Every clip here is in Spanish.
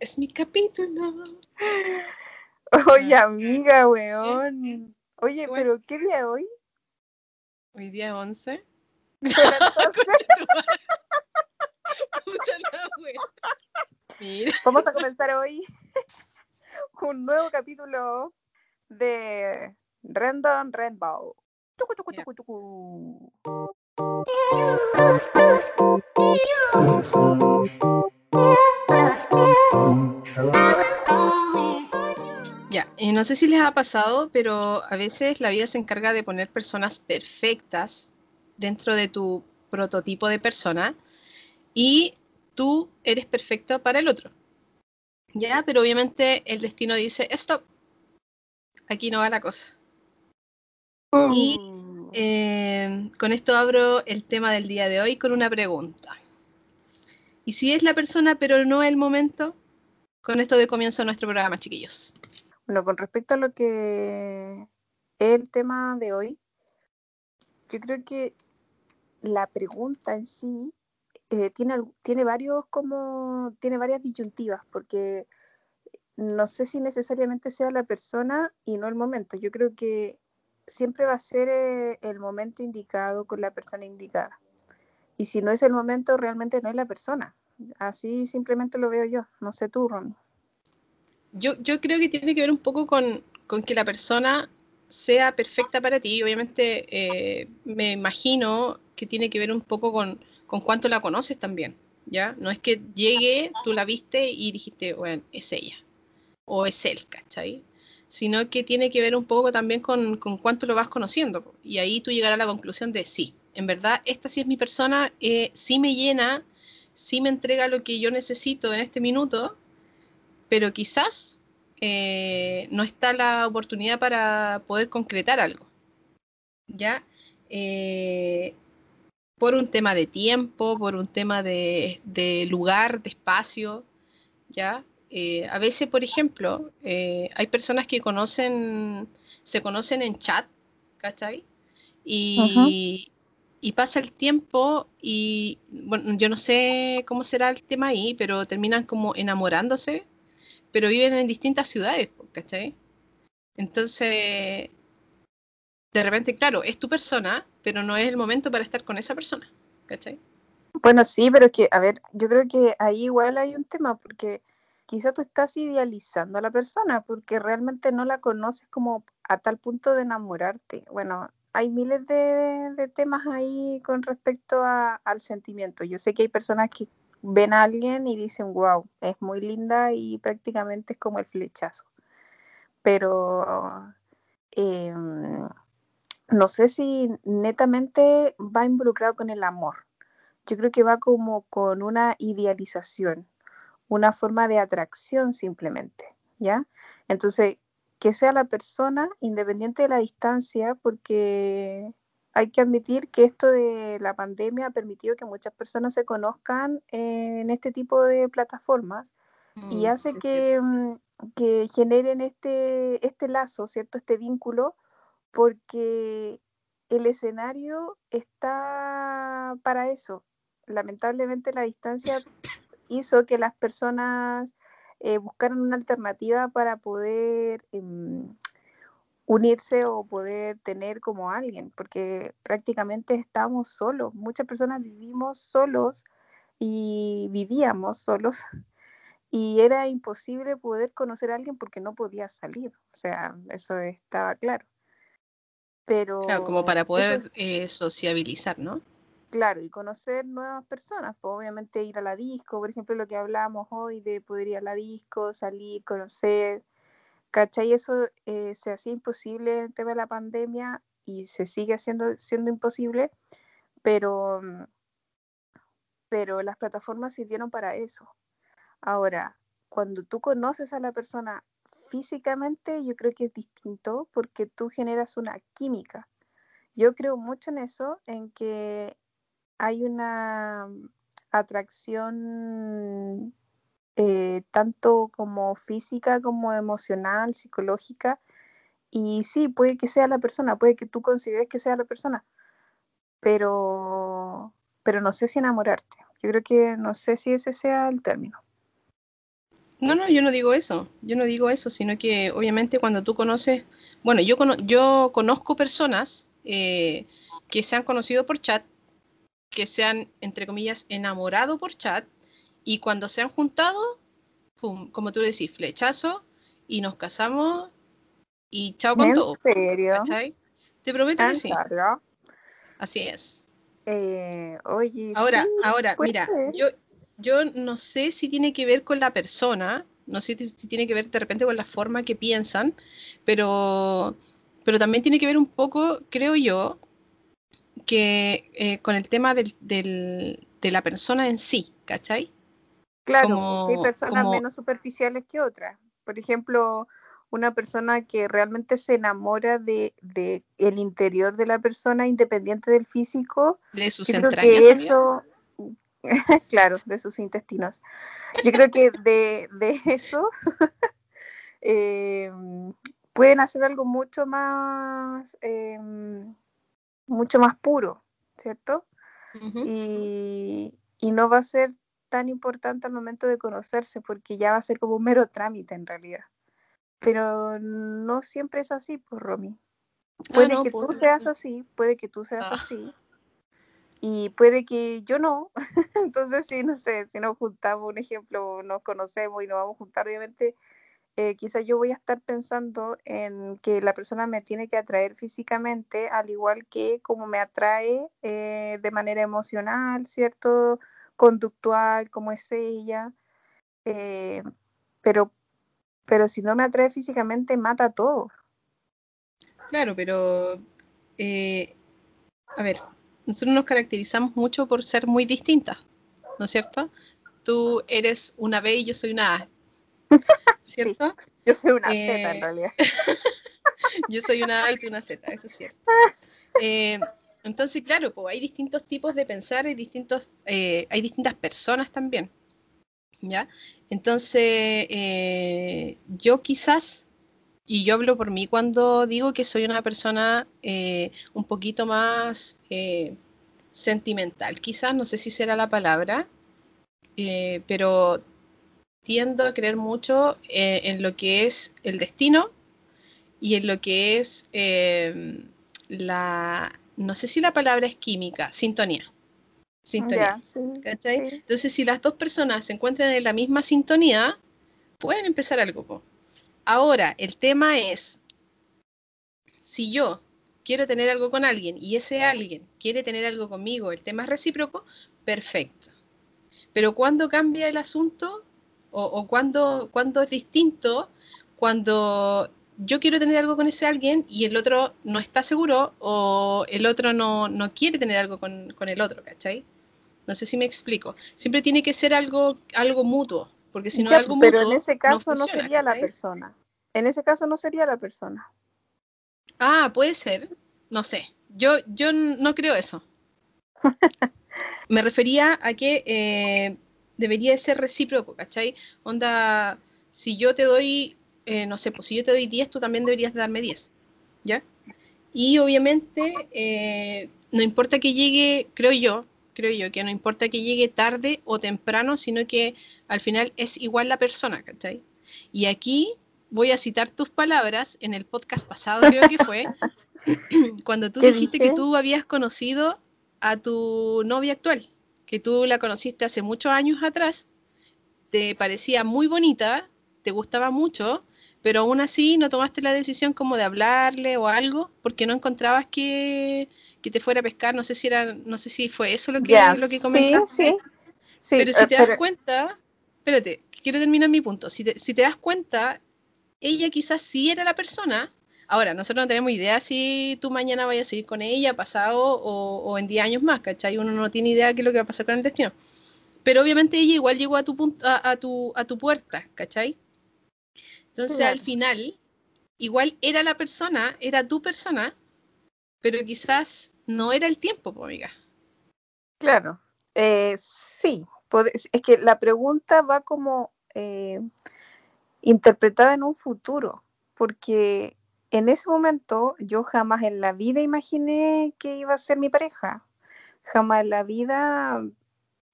es mi capítulo. Oye, amiga, weón. Oye, pero ¿qué día hoy? Hoy día 11. Vamos a comenzar hoy un nuevo capítulo de Random Rainbow. Tucu, tucu, tucu, tucu. No sé si les ha pasado, pero a veces la vida se encarga de poner personas perfectas dentro de tu prototipo de persona y tú eres perfecto para el otro. Ya, pero obviamente el destino dice, stop, aquí no va la cosa. Y Uh. eh, con esto abro el tema del día de hoy con una pregunta. ¿Y si es la persona pero no el momento? Con esto de comienzo nuestro programa, chiquillos. Bueno, con respecto a lo que es el tema de hoy, yo creo que la pregunta en sí eh, tiene, tiene varios como tiene varias disyuntivas, porque no sé si necesariamente sea la persona y no el momento. Yo creo que siempre va a ser eh, el momento indicado con la persona indicada. Y si no es el momento, realmente no es la persona. Así simplemente lo veo yo. No sé tú, Romy. Yo, creo que tiene que ver un poco con, que la persona sea perfecta para ti. Obviamente eh, me imagino que tiene que ver un poco con, con cuánto la conoces también, ¿ya? No es que llegue, tú la viste y dijiste, bueno, es ella o es él, ¿cachai? Sino que tiene que ver un poco también con, con cuánto lo vas conociendo. Y ahí tú llegarás a la conclusión de sí, en verdad, esta sí es mi persona, eh, sí me llena, sí me entrega lo que yo necesito en este minuto, pero quizás eh, no está la oportunidad para poder concretar algo. ¿Ya? Eh, por un tema de tiempo, por un tema de, de lugar, de espacio, ¿ya? Eh, a veces, por ejemplo, eh, hay personas que conocen, se conocen en chat, ¿cachai? Y, y pasa el tiempo y, bueno, yo no sé cómo será el tema ahí, pero terminan como enamorándose, pero viven en distintas ciudades, ¿cachai? Entonces, de repente, claro, es tu persona, pero no es el momento para estar con esa persona, ¿cachai? Bueno, sí, pero es que, a ver, yo creo que ahí igual hay un tema, porque quizá tú estás idealizando a la persona, porque realmente no la conoces como a tal punto de enamorarte. Bueno, hay miles de, temas ahí con respecto al sentimiento. Yo sé que hay personas que ven a alguien y dicen, wow, es muy linda y prácticamente es como el flechazo. Pero em, no sé si netamente va involucrado con el amor. Yo creo que va como con una idealización, una forma de atracción simplemente, ¿ya? Entonces, que sea la persona independiente de la distancia, porque hay que admitir que esto de la pandemia ha permitido que muchas personas se conozcan en este tipo de plataformas y Mm, hace sí, que, mm, que generen este, este lazo, ¿cierto? Este vínculo, porque el escenario está para eso. Lamentablemente la distancia hizo que las personas eh, buscaran una alternativa para poder em, unirse o poder tener como alguien, porque prácticamente estábamos solos. Muchas personas vivimos solos y vivíamos solos y era imposible poder conocer a alguien porque no podía salir. O sea, eso estaba claro. Pero Claro, como para eso poder eh, sociabilizar, ¿no? Claro, y conocer nuevas personas, pues obviamente ir a la disco, por ejemplo, lo que hablábamos hoy de poder ir a la disco, salir, conocer, ¿cachai? Eso eh, se hacía imposible en el tema de la pandemia y se sigue haciendo, siendo imposible, pero, mm, pero las plataformas sirvieron para eso. Ahora, cuando tú conoces a la persona físicamente, yo creo que es distinto porque tú generas una química. Yo creo mucho en eso, en que hay una atracción eh, tanto como física como emocional, psicológica. Y sí, puede que sea la persona, puede que tú consideres que sea la persona, pero, pero no sé si enamorarte. Yo creo que no sé si ese sea el término. No, no, yo no digo eso, yo no digo eso, sino que obviamente cuando tú conoces, bueno, yo, yo conozco personas eh, que se han conocido por chat, que se han, entre comillas, enamorado por chat, y cuando se han juntado, pum, como tú decís, flechazo, y nos casamos, y chao con todo. ¿En serio? Te prometo que sí. Así es. Eh, oye, ahora, ahora, mira, yo, yo no sé si tiene que ver con la persona, no sé si tiene que ver de repente con la forma que piensan, pero, pero también tiene que ver un poco, creo yo, que eh, con el tema del, de la persona en sí, ¿cachai? Claro, hay personas menos superficiales que otras. Por ejemplo, una persona que realmente se enamora de, de, el interior de la persona independiente del físico. De sus entrañas. eso, claro, de sus intestinos. Yo creo que de, eso em, pueden hacer algo mucho más, em, mucho más puro, ¿cierto? y, y no va a ser tan importante al momento de conocerse porque ya va a ser como un mero trámite en realidad. Pero no siempre es así, pues, Romy. Ah, puede que tú pues, seas así, puede que tú seas ah. así, y puede que yo no. Entonces, sí, no sé, si nos juntamos, un ejemplo, nos conocemos y nos vamos a juntar, obviamente, eh, quizás yo voy a estar pensando en que la persona me tiene que atraer físicamente, al igual que como me atrae eh, de manera emocional, ¿cierto? Conductual, como es ella. Eh, pero, pero si no me atrae físicamente, mata todo. Claro, pero, a ver, nosotros nos caracterizamos mucho por ser muy distintas, ¿no es cierto? Tú eres una B y yo soy una A, ¿cierto? yo soy una Z en eh, realidad. yo soy una A y tú una Z, eso es cierto. Eh, entonces, claro, pues hay distintos tipos de pensar, hay, distintos, eh, hay distintas personas también. ¿Ya? Entonces, yo quizás y yo hablo por mí cuando digo que soy una persona eh, un poquito más eh, sentimental, quizás, no sé si será la palabra, eh, pero tiendo a creer mucho en lo que es el destino y en lo que es la, no sé si la palabra es química, sintonía. Sintonía. Entonces, si las dos personas se encuentran en la misma sintonía, pueden empezar algo. Ahora, el tema es, si yo quiero tener algo con alguien y ese alguien quiere tener algo conmigo, el tema es recíproco, perfecto. Pero cuando cambia el asunto o, cuando, cuando es distinto, cuando yo quiero tener algo con ese alguien y el otro no está seguro o el otro no, quiere tener algo con, el otro, ¿cachai? No sé si me explico. Siempre tiene que ser algo, algo mutuo. Porque si no, algo pero en ese caso no, sería la persona. En ese caso no sería la persona. Ah, puede ser. No sé. Yo, yo no creo eso. Me refería a que eh, debería ser recíproco, ¿cachai? Onda, si yo te doy, eh, no sé, pues si yo te doy 10, tú también deberías darme 10. ¿Ya? Y obviamente, eh, no importa que llegue, creo yo, creo yo, que no importa que llegue tarde o temprano, sino que al final es igual la persona, ¿cachai? Y aquí voy a citar tus palabras en el podcast pasado, creo que fue, cuando tú dijiste que tú habías conocido a tu novia actual, que tú la conociste hace muchos años atrás, te parecía muy bonita, te gustaba mucho, pero aún así no tomaste la decisión como de hablarle o algo, porque no encontrabas que, que te fuera a pescar, no sé si era, no sé si fue eso lo que, lo que comentaste. Sí, pero si eh, te das cuenta, espérate, quiero terminar mi punto. Si te, si te das cuenta, ella quizás sí era la persona. Ahora, nosotros no tenemos idea si tú mañana vayas a ir con ella, pasado o, en 10 años más, ¿cachai? Uno no tiene idea de qué es lo que va a pasar con el destino. Pero obviamente ella igual llegó a tu, a, tu, a tu puerta, ¿cachai? Entonces al final, igual era la persona, era tu persona, pero quizás no era el tiempo, amiga. Claro, eh, sí, es que la pregunta va como eh, interpretada en un futuro, porque en ese momento yo jamás en la vida imaginé que iba a ser mi pareja, jamás en la vida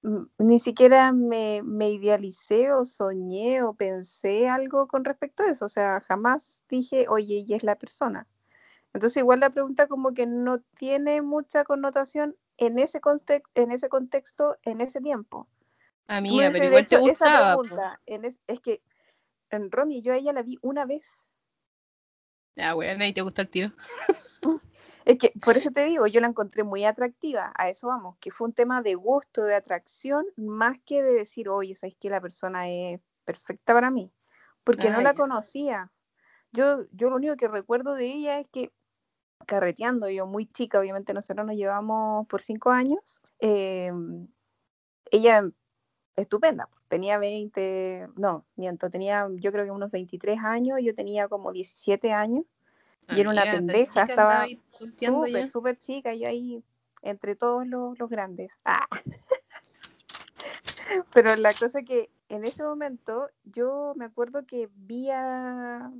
ni siquiera me, me, idealicé o soñé o pensé algo con respecto a eso. O sea, jamás dije, oye, ella es la persona. Entonces, igual la pregunta como que no tiene mucha connotación en ese, en ese contexto, en ese tiempo. A mí, pero igual te gustaba. es, es, que en Romy yo a ella la vi una vez. Ah, bueno, ahí te gusta el tiro. Es que por eso te digo, yo la encontré muy atractiva, a eso vamos, que fue un tema de gusto, de atracción, más que de decir, oye, sabes que la persona es perfecta para mí, porque no la conocía. Yo, yo lo único que recuerdo de ella es que carreteando, yo muy chica, obviamente nosotros nos llevamos por cinco años, em, ella estupenda, tenía 20, no, miento, tenía yo creo que unos 23 años, yo tenía como 17 años y era una pendeja, estaba súper, súper chica, yo ahí entre todos los, los grandes. Ah. Pero la cosa que en ese momento yo me acuerdo que vi a,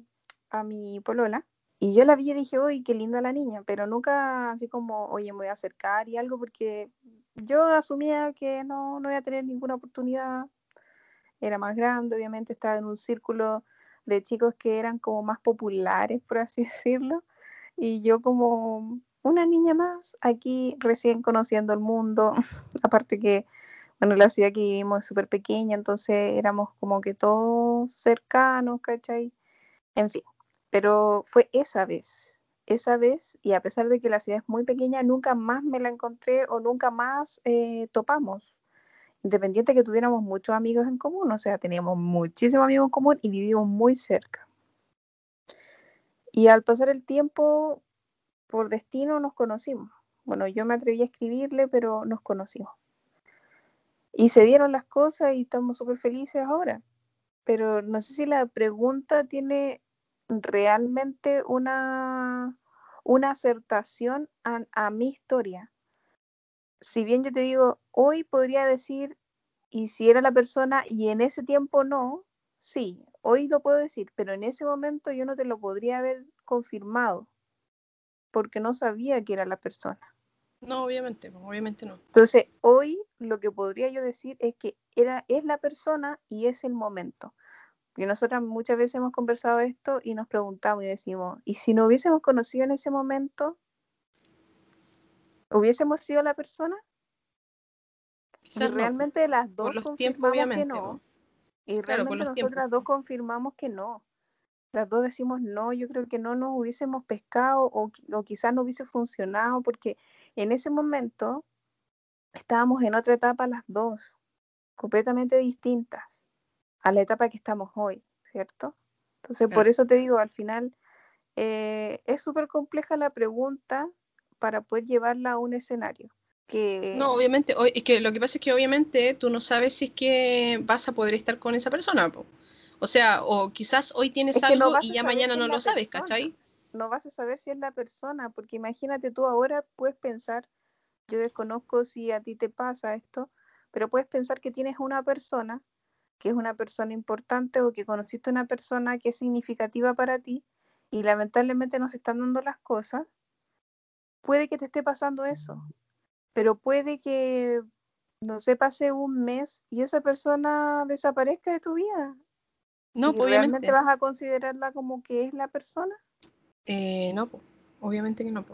a mi polola y yo la vi y dije, uy, qué linda la niña, pero nunca así como, oye, me voy a acercar y algo, porque yo asumía que no, no iba a tener ninguna oportunidad. Era más grande, obviamente estaba en un círculo de chicos que eran como más populares, por así decirlo, y yo como una niña más aquí recién conociendo el mundo, aparte que, bueno, la ciudad que vivimos es súper pequeña, entonces éramos como que todos cercanos, ¿cachai? En fin, pero fue esa vez, esa vez, y a pesar de que la ciudad es muy pequeña, nunca más me la encontré o nunca más eh, topamos independiente que tuviéramos muchos amigos en común, o sea, teníamos muchísimos amigos en común y vivíamos muy cerca. Y al pasar el tiempo, por destino nos conocimos. Bueno, yo me atreví a escribirle, pero nos conocimos. Y se dieron las cosas y estamos súper felices ahora. Pero no sé si la pregunta tiene realmente una, una acertación a mi historia si bien yo te digo, hoy podría decir, y si era la persona y en ese tiempo no, sí, hoy lo puedo decir, pero en ese momento yo no te lo podría haber confirmado, porque no sabía que era la persona. No, obviamente, obviamente no. Entonces, hoy lo que podría yo decir es que era, es la persona y es el momento. Porque nosotras muchas veces hemos conversado esto y nos preguntamos y decimos, ¿y si no hubiésemos conocido en ese momento, hubiésemos sido la persona. y realmente las dos los tiempos, obviamente, que no. Y realmente nosotras dos confirmamos que no. Las dos decimos no, yo creo que no nos hubiésemos pescado o, o quizás no hubiese funcionado porque en ese momento estábamos en otra etapa las dos, completamente distintas a la etapa que estamos hoy, ¿cierto? Entonces, por eso te digo, al final eh, es súper compleja la pregunta para poder llevarla a un escenario. Que... No, obviamente, es que lo que pasa es que obviamente tú no sabes si es que vas a poder estar con esa persona. O sea, o quizás hoy tienes algo y ya mañana no lo sabes, ¿cachai? No vas a saber si es la persona, porque imagínate tú ahora puedes pensar, yo desconozco si a ti te pasa esto, pero puedes pensar que tienes una persona que es una persona importante o que conociste una persona que es significativa para ti y lamentablemente no se están dando las cosas puede que te esté pasando eso, pero puede que, no sé, pase un mes y esa persona desaparezca de tu vida. No, pues, ¿Realmente vas a considerarla como que es la persona? Eh, no, obviamente que no.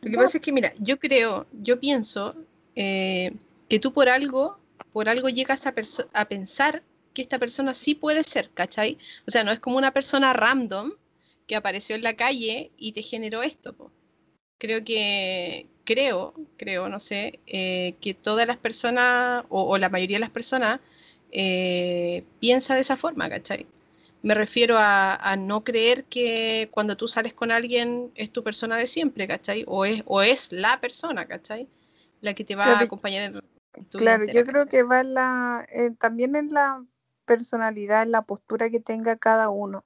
Lo que pasa es que, mira, yo creo, yo pienso eh, que tú por algo, por algo llegas a, a pensar que esta persona sí puede ser, ¿cachai? O sea, no es como una persona random que apareció en la calle y te generó esto. Po creo que, creo, creo, no sé, eh, que todas las personas, o, la mayoría de las personas, eh, piensa de esa forma, ¿cachai? Me refiero a, no creer que cuando tú sales con alguien es tu persona de siempre, ¿cachai? O es, o es la persona, ¿cachai? La que te va a acompañar en tu Claro, yo creo que va la, eh, también en la personalidad, en la postura que tenga cada uno.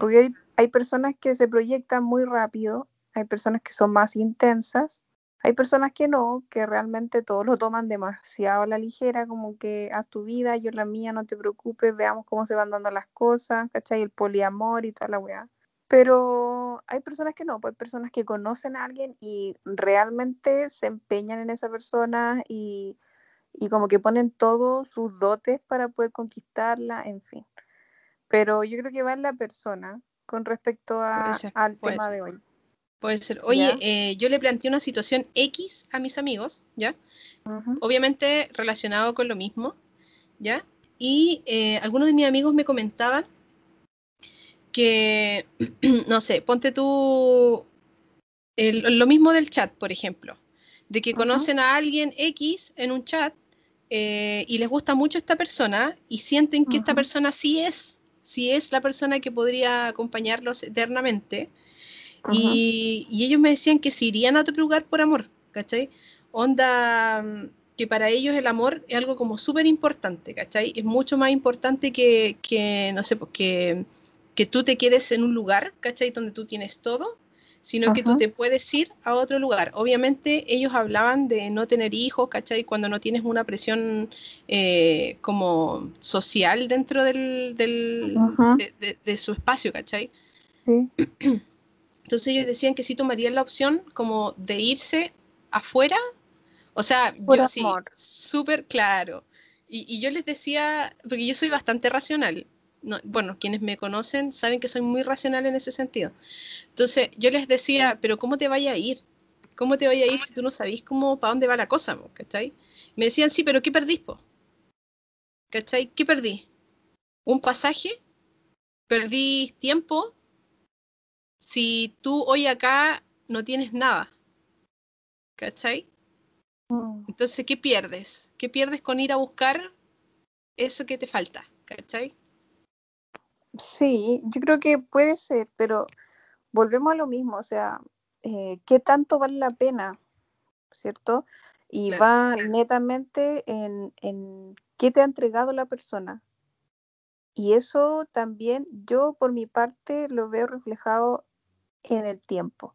Porque hay, hay personas que se proyectan muy rápido hay personas que son más intensas, hay personas que no, que realmente todo lo toman demasiado a la ligera, como que a tu vida, yo la mía, no te preocupes, veamos cómo se van dando las cosas, ¿cachai? El poliamor y toda la weá. Pero hay personas que no, pues hay personas que conocen a alguien y realmente se empeñan en esa persona y, y como que ponen todos sus dotes para poder conquistarla, en fin. Pero yo creo que va en la persona con respecto a, al tema de hoy. Puede ser. Oye, eh, yo le planteé una situación X a mis amigos, ¿ya? Obviamente relacionado con lo mismo, ¿ya? Y eh, algunos de mis amigos me comentaban que, no sé, ponte tú lo mismo del chat, por ejemplo, de que conocen a alguien X en un chat eh, y les gusta mucho esta persona y sienten que esta persona sí es, sí es la persona que podría acompañarlos eternamente y, ellos me decían que se irían a otro lugar por amor, ¿cachai? Onda, mm, que para ellos el amor es algo como súper importante, ¿cachai? Es mucho más importante que, que no sé, pues que, que tú te quedes en un lugar, ¿cachai? Donde tú tienes todo, sino que tú te puedes ir a otro lugar. Obviamente ellos hablaban de no tener hijos, ¿cachai? Cuando no tienes una presión eh, como social dentro del, del de, de, su espacio, ¿cachai? Sí. Entonces ellos decían que sí tomarían la opción como de irse afuera. O sea, yo sí, súper claro. Y, yo les decía, porque yo soy bastante racional. bueno, quienes me conocen saben que soy muy racional en ese sentido. Entonces yo les decía, pero ¿cómo te vaya a ir? ¿Cómo te vaya a ir si tú no sabís cómo, para dónde va la cosa? ¿Cachai? Me decían, sí, pero ¿qué perdís? Po? ¿Cachai? ¿Qué perdí? ¿Un pasaje? ¿Perdí tiempo? Si tú hoy acá no tienes nada, ¿cachai? Mm. Entonces, ¿qué pierdes? ¿Qué pierdes con ir a buscar eso que te falta? ¿Cachai? Sí, yo creo que puede ser, pero volvemos a lo mismo, o sea, eh, ¿qué tanto vale la pena? ¿Cierto? Y va netamente en, en qué te ha entregado la persona. Y eso también yo por mi parte lo veo reflejado en el tiempo.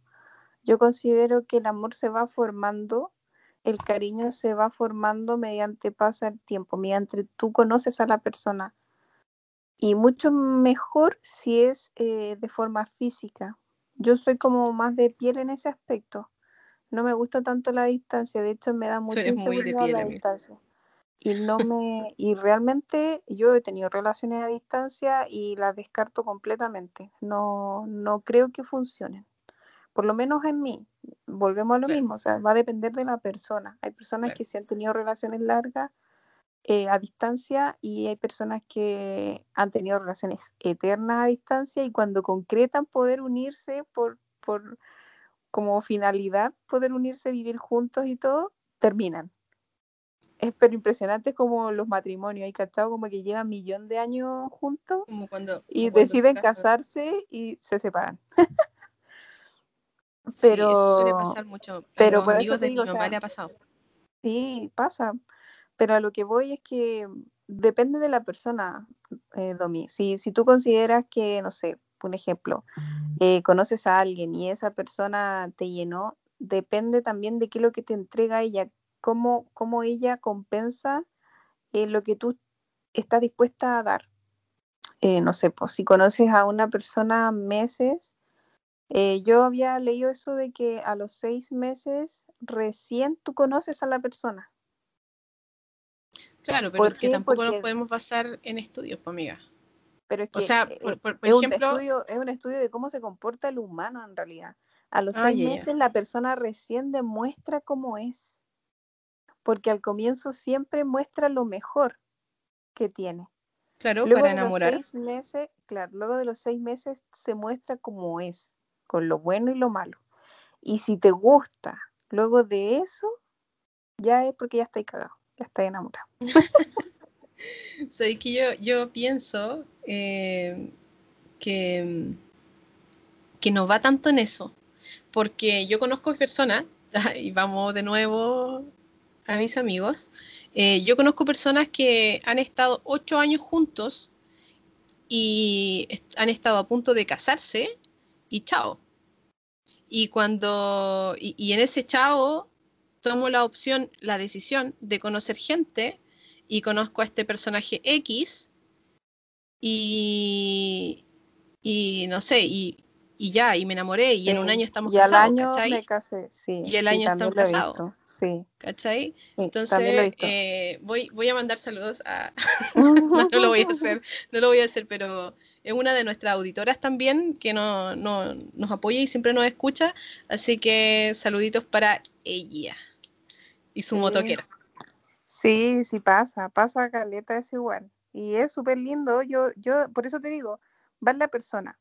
Yo considero que el amor se va formando, el cariño se va formando mediante pasa el tiempo, mediante tú conoces a la persona. Y mucho mejor si es eh, de forma física. Yo soy como más de piel en ese aspecto. No me gusta tanto la distancia, de hecho me da mucha inseguridad la distancia. Y no me y realmente yo he tenido relaciones a distancia y las descarto completamente. No no creo que funcionen. Por lo menos en mí. Volvemos a lo mismo, o sea, va a depender de la persona. Hay personas que sí han tenido relaciones largas eh, a distancia y hay personas que han tenido relaciones eternas a distancia y cuando concretan poder unirse por, por como finalidad, poder unirse, vivir juntos y todo, terminan es pero impresionante como los matrimonios, hay cachado como que llevan millón de años juntos y deciden casarse y se separan. pero sí, suele pasar mucho. Pero por amigos de mi mamá le ha pasado. Sí, pasa. Pero a lo que voy es que depende de la persona, eh, Domi. Si, si tú consideras que, no sé, un ejemplo, eh, conoces a alguien y esa persona te llenó, depende también de qué es lo que te entrega ella, cómo, ella compensa eh, lo que tú estás dispuesta a dar. Eh, no sé, pues si conoces a una persona meses, eh, yo había leído eso de que a los seis meses recién tú conoces a la persona. Claro, pero es que tampoco nos podemos basar en estudios, pues, amiga. Pero es que sea, por, es, un estudio, es un estudio de cómo se comporta el humano en realidad. A los ah, seis meses la persona recién demuestra cómo es porque al comienzo siempre muestra lo mejor que tiene. Claro, para enamorar. Los seis meses, claro, luego de los seis meses se muestra como es, con lo bueno y lo malo. Y si te gusta, luego de eso, ya es porque ya estáis cagado, ya estáis enamorado. Sabes que yo, yo pienso eh, que, que no va tanto en eso, porque yo conozco personas, y vamos de nuevo a mis amigos, eh, yo conozco personas que han estado ocho años juntos y han estado a punto de casarse y chao. Y cuando, y, en ese chao tomo la opción, la decisión de conocer gente y conozco a este personaje X y, y no sé, y y ya, y me enamoré, y en un año estamos y casados, al año ¿cachai? me casé, sí. Y el año estamos casados. Sí. ¿Cachai? sí, Entonces, eh, voy, voy a mandar saludos a... no, no lo voy a hacer, no lo voy a hacer, pero es una de nuestras auditoras también que no, no- nos apoya y siempre nos escucha, así que saluditos para ella y su Sí. motoquera. Sí, sí pasa, pasa caleta es igual. Y es súper lindo, yo, yo, por eso te digo, va la persona.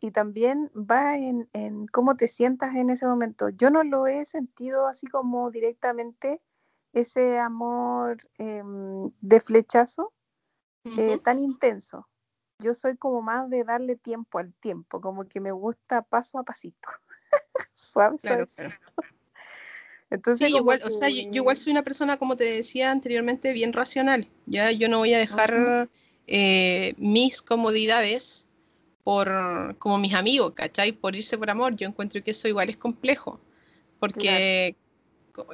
Y también va en, en cómo te sientas en ese momento. Yo no lo he sentido así como directamente, ese amor em, de flechazo eh, tan intenso. Yo soy como más de darle tiempo al tiempo, como que me gusta paso a pasito. Suave, Claro, suave. claro. Entonces, Sí, igual, o sea, yo, yo igual soy una persona, como te decía anteriormente, bien racional. Ya yo no voy a dejar eh, mis comodidades por como mis amigos, ¿cachai? Por irse por amor. Yo encuentro que eso igual es complejo. Porque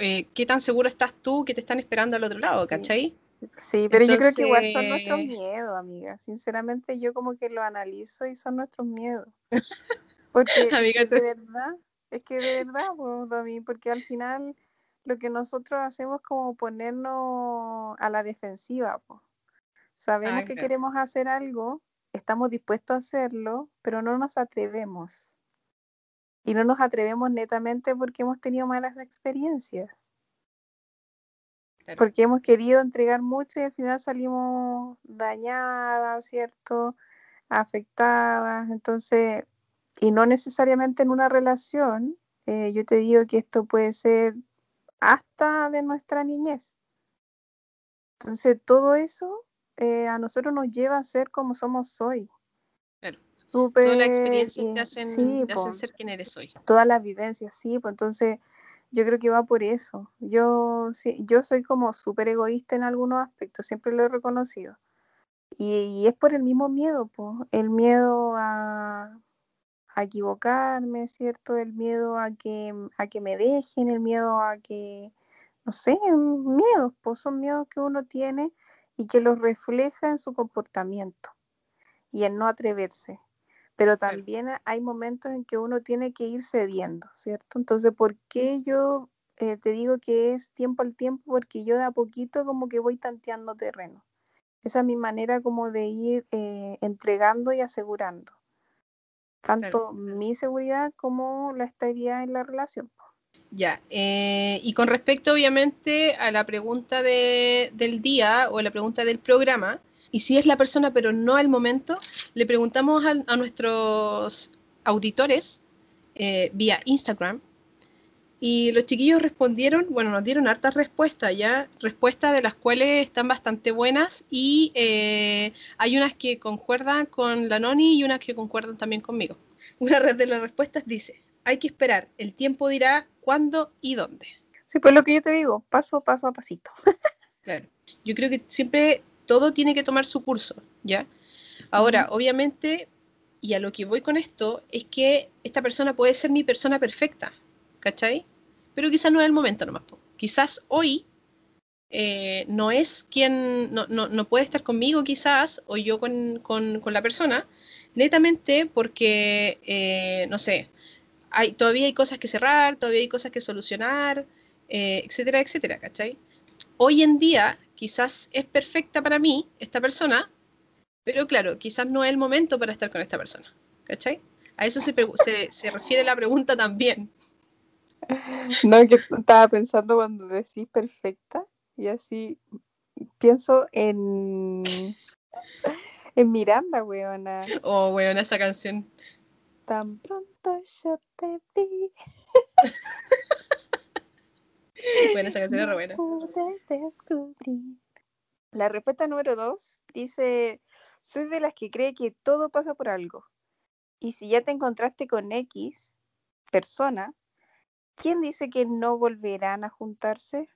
eh, qué tan seguro estás tú que te están esperando al otro lado. ¿cachai? Sí, pero yo creo que igual son nuestros Entonces- miedos, amiga. Sinceramente, yo como que lo analizo y son nuestros miedos. Porque Amiga, de verdad, es que de verdad, pues, porque al final lo que nosotros hacemos es como ponernos a la defensiva, pues. Sabemos Ah, que claro. queremos hacer algo, estamos dispuestos a hacerlo, pero no nos atrevemos. Y no nos atrevemos netamente porque hemos tenido malas experiencias. Claro. porque hemos querido entregar mucho y al final salimos dañadas, ¿cierto? Afectadas, entonces, y no necesariamente en una relación, eh, yo te digo que esto puede ser hasta de nuestra niñez. Entonces, todo eso eh, a nosotros nos lleva a ser como somos hoy. Claro. Súper, Todas las experiencias te hacen, sí, te hacen ser quien eres hoy. todas las vivencias, sí, pues entonces yo creo que va por eso. Yo, sí, yo soy como súper egoísta en algunos aspectos, siempre lo he reconocido. Y, y es por el mismo miedo, pues, el miedo a, a equivocarme, ¿cierto? El miedo a que, a que me dejen, el miedo a que, no sé, miedos, pues son miedos que uno tiene y que los refleja en su comportamiento y en no atreverse pero también hay momentos en que uno tiene que ir cediendo, ¿cierto? Entonces, ¿por qué yo eh, te digo que es tiempo al tiempo? Porque yo de a poquito como que voy tanteando terreno. Esa es mi manera como de ir eh, entregando y asegurando, tanto mi seguridad como la estabilidad en la relación. Ya, eh, y con respecto obviamente a la pregunta de- del día o la pregunta del programa, y si es la persona pero no al momento, le preguntamos a, a nuestros auditores eh, vía Instagram y los chiquillos respondieron, bueno, nos dieron hartas respuestas ya, respuestas de las cuales están bastante buenas y eh, hay unas que concuerdan con la Noni y unas que concuerdan también conmigo. Una red de las respuestas dice, hay que esperar, el tiempo dirá cuándo y dónde. Sí, pues lo que yo te digo, paso, paso a pasito. Claro. Yo creo que siempre todo tiene que tomar su curso, ¿ya? Ahora, obviamente, y a lo que voy con esto, es que esta persona puede ser mi persona perfecta, ¿cachai? Pero quizás no es el momento nomás. Quizás hoy eh, no es quien, no, no, no puede estar conmigo quizás, o yo con, con- con la persona, netamente porque, eh, no sé, hay, todavía hay cosas que cerrar, todavía hay cosas que solucionar, eh, etcétera, etcétera, ¿cachai? Hoy en día quizás es perfecta para mí esta persona, pero claro, quizás no es el momento para estar con esta persona, ¿cachai? A eso se, pregu- se, se refiere la pregunta también. No, que estaba pensando cuando decís perfecta y así pienso en, en Miranda, weona. Oh, weón, esa canción. Tan pronto yo te vi. Bueno, esa canción es re buena. descubrir. La respuesta número dos dice, soy de las que cree que todo pasa por algo. Y si ya te encontraste con X persona, ¿quién dice que no volverán a juntarse?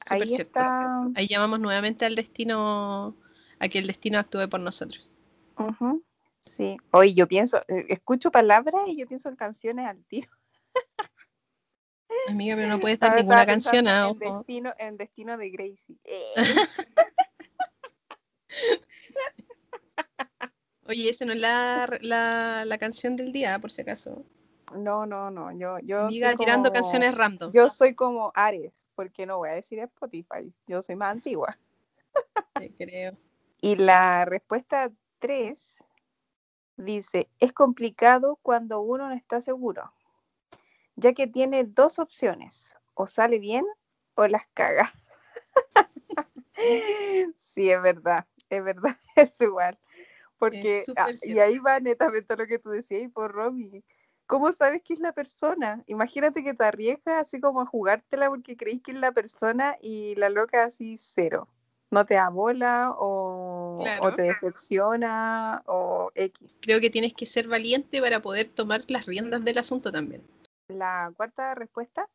Súper Ahí cierto. está. Ahí llamamos nuevamente al destino, a que el destino actúe por nosotros. Ujú, Sí. Hoy yo pienso, eh, escucho palabras y yo pienso en canciones al tiro. Amiga, pero no puedes dar Ahora ninguna canción, ah, en destino, en destino de Gracie. Eh. Oye, esa no es la, la, la canción del día, por si acaso. No, no, no. Yo, yo Amiga soy tirando como- canciones random. Yo soy como Ares, porque no voy a decir Spotify. Yo soy más antigua. Sí, creo. Y la respuesta 3 dice, es complicado cuando uno no está seguro, ya que tiene dos opciones, o sale bien o las caga. sí, es verdad, es verdad, es igual. Porque, ah, y ahí va netamente lo que tú decías, por Romy. ¿Cómo sabes que es la persona? Imagínate que te arriesgas así como a jugártela porque creís que es la persona y la loca así cero. No te abola o, o Claro. te decepciona o X. Creo que tienes que ser valiente para poder tomar las riendas del asunto también. La cuarta respuesta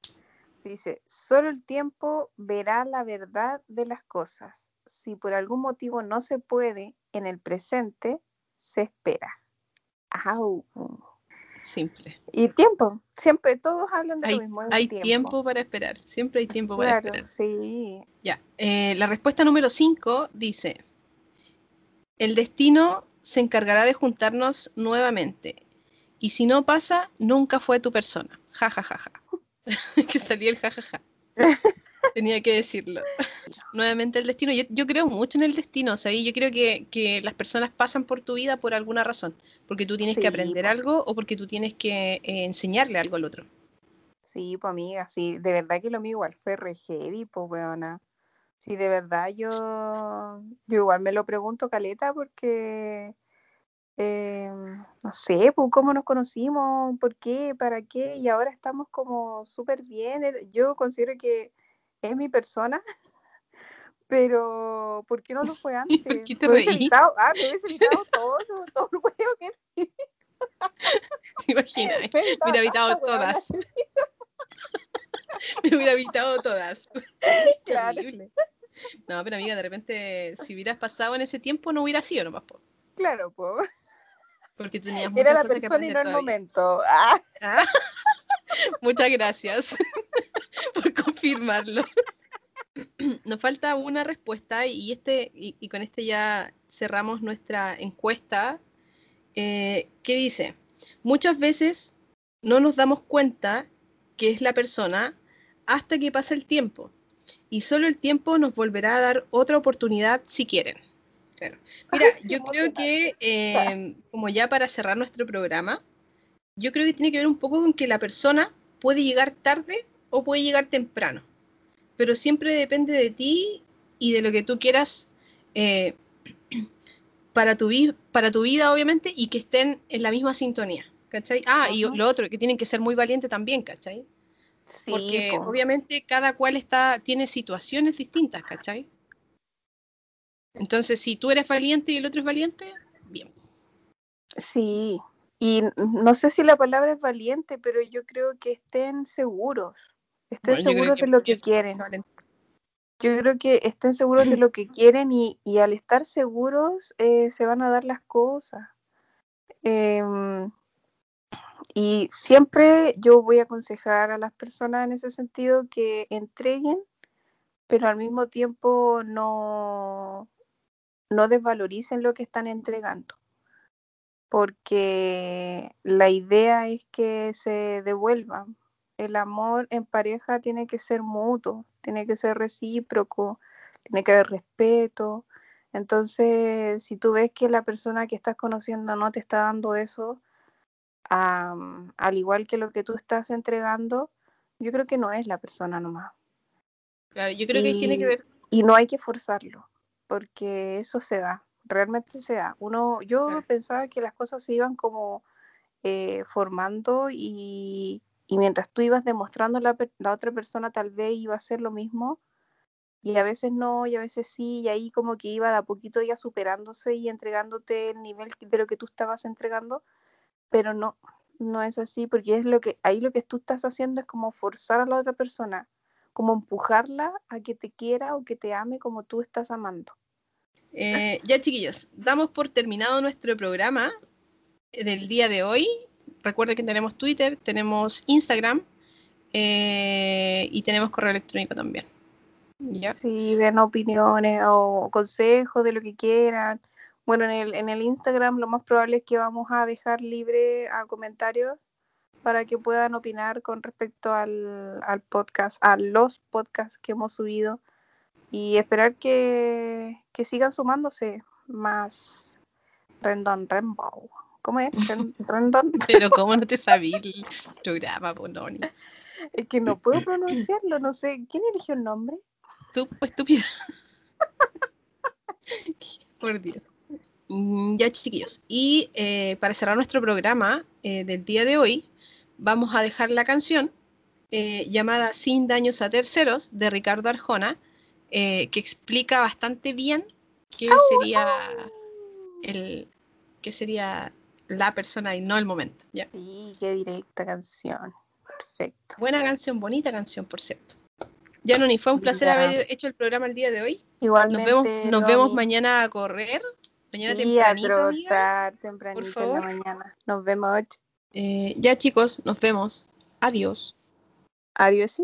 dice, solo el tiempo verá la verdad de las cosas. Si por algún motivo no se puede en el presente, se espera. Au. Simple. Y tiempo, siempre todos hablan de Hay, lo mismo. hay tiempo. para esperar. Siempre hay tiempo para Claro, esperar. sí. Ya. eh, la respuesta número 5 dice: El destino se encargará de juntarnos nuevamente. Y si no pasa, nunca fue tu persona. Ja, ja, ja, ja. que salía el ja, ja, ja. Tenía que decirlo. Nuevamente el destino. Yo, yo creo mucho en el destino, ¿sabes? Yo creo que, que las personas pasan por tu vida por alguna razón. Porque tú tienes Sí, que aprender po. algo o porque tú tienes que eh, enseñarle algo al otro. Sí, pues amiga, sí, de verdad que lo mío igual fue re heavy, pues weona. Sí, de verdad yo, yo igual me lo pregunto, Caleta, porque eh, no sé, pues cómo nos conocimos, por qué, para qué, y ahora estamos como súper bien. eh, Yo considero que es mi persona, pero ¿por qué no lo fue antes? ¿Por qué te Me hubiese reí? evitado, ah, me hubiese evitado todo, todo el huevo que ¿Te imaginas? me he evitado todas. Me hubiera evitado todas. Claro. No, pero amiga, de repente, si hubieras pasado en ese tiempo, no hubiera sido nomás, po, Claro, pues. porque tú tenías muchas Era la persona y no el todavía. momento. Ah, Ah, Muchas gracias por confirmarlo. Nos falta una respuesta y, este, y, y con este ya cerramos nuestra encuesta eh, que dice, muchas veces no nos damos cuenta que es la persona hasta que pasa el tiempo y solo el tiempo nos volverá a dar otra oportunidad si quieren. Claro. Mira, yo creo que eh, como ya para cerrar nuestro programa, yo creo que tiene que ver un poco con que la persona puede llegar tarde o puede llegar temprano, pero siempre depende de ti y de lo que tú quieras eh, para, tu para tu vida, obviamente, y que estén en la misma sintonía. ¿Cachai? Ah, y lo otro, que tienen que ser muy valientes también, ¿cachai? sí, Porque po. obviamente cada cual está, tiene situaciones distintas, ¿cachai? Entonces, si tú eres valiente y el otro es valiente, bien. Sí, y no sé si la palabra es valiente, pero yo creo que estén seguros, estén Bueno, seguros que de lo que quieren. Yo creo que estén seguros de lo que quieren y, y al estar seguros eh, se van a dar las cosas. Em, y siempre yo voy a aconsejar a las personas en ese sentido que entreguen, pero al mismo tiempo no, no desvaloricen lo que están entregando. Porque la idea es que se devuelvan. El amor en pareja tiene que ser mutuo, tiene que ser recíproco, tiene que haber respeto. Entonces, si tú ves que la persona que estás conociendo no te está dando eso, am, al igual que lo que tú estás entregando, yo creo que no es la persona nomás. Claro, yo creo que tiene que Y- ver, Y no hay que forzarlo, porque eso se da, realmente se da. Uno, yo Claro. pensaba que las cosas se iban como eh, formando y, y mientras tú ibas demostrando la, la otra persona tal vez iba a hacer lo mismo y a veces no y a veces sí y ahí como que iba de a poquito ya superándose y entregándote el nivel de lo que tú estabas entregando, pero no, no es así porque es lo que ahí lo que tú estás haciendo es como forzar a la otra persona, como empujarla a que te quiera o que te ame como tú estás amando. eh, ya chiquillos, damos por terminado nuestro programa del día de hoy. Recuerden que tenemos Twitter, tenemos Instagram eh, y tenemos correo electrónico también. ¿Ya? Sí, den opiniones o consejos de lo que quieran. Bueno, en el, en el Instagram lo más probable es que vamos a dejar libre a comentarios para que puedan opinar con respecto al, al podcast, a los podcasts que hemos subido y esperar que, que sigan sumándose más Rendon Rainbow. ¿Cómo es? Ren- Rendon. Pero ¿cómo no te sabía el programa, Bononi? Es que no puedo pronunciarlo, no sé. ¿Quién eligió el nombre? Tú, estúpida. Por Dios. Mm, Ya, chiquillos. Y eh, para cerrar nuestro programa eh, del día de hoy, vamos a dejar la canción eh, llamada Sin daños a terceros de Ricardo Arjona, que explica bastante bien qué sería el qué sería la persona y no el momento. ¿ya? Sí, qué directa canción. Perfecto. Buena canción, bonita canción, por cierto. Ya, Noni, fue un placer Ya. haber hecho el programa el día de hoy. Nos Igualmente. vemos, nos vemos mañana a correr. Mañana Sí, a tempranito, amiga. trotar tempranito en la favor. mañana. Nos vemos. Eh, ya, chicos, nos vemos. Adiós. Adiós.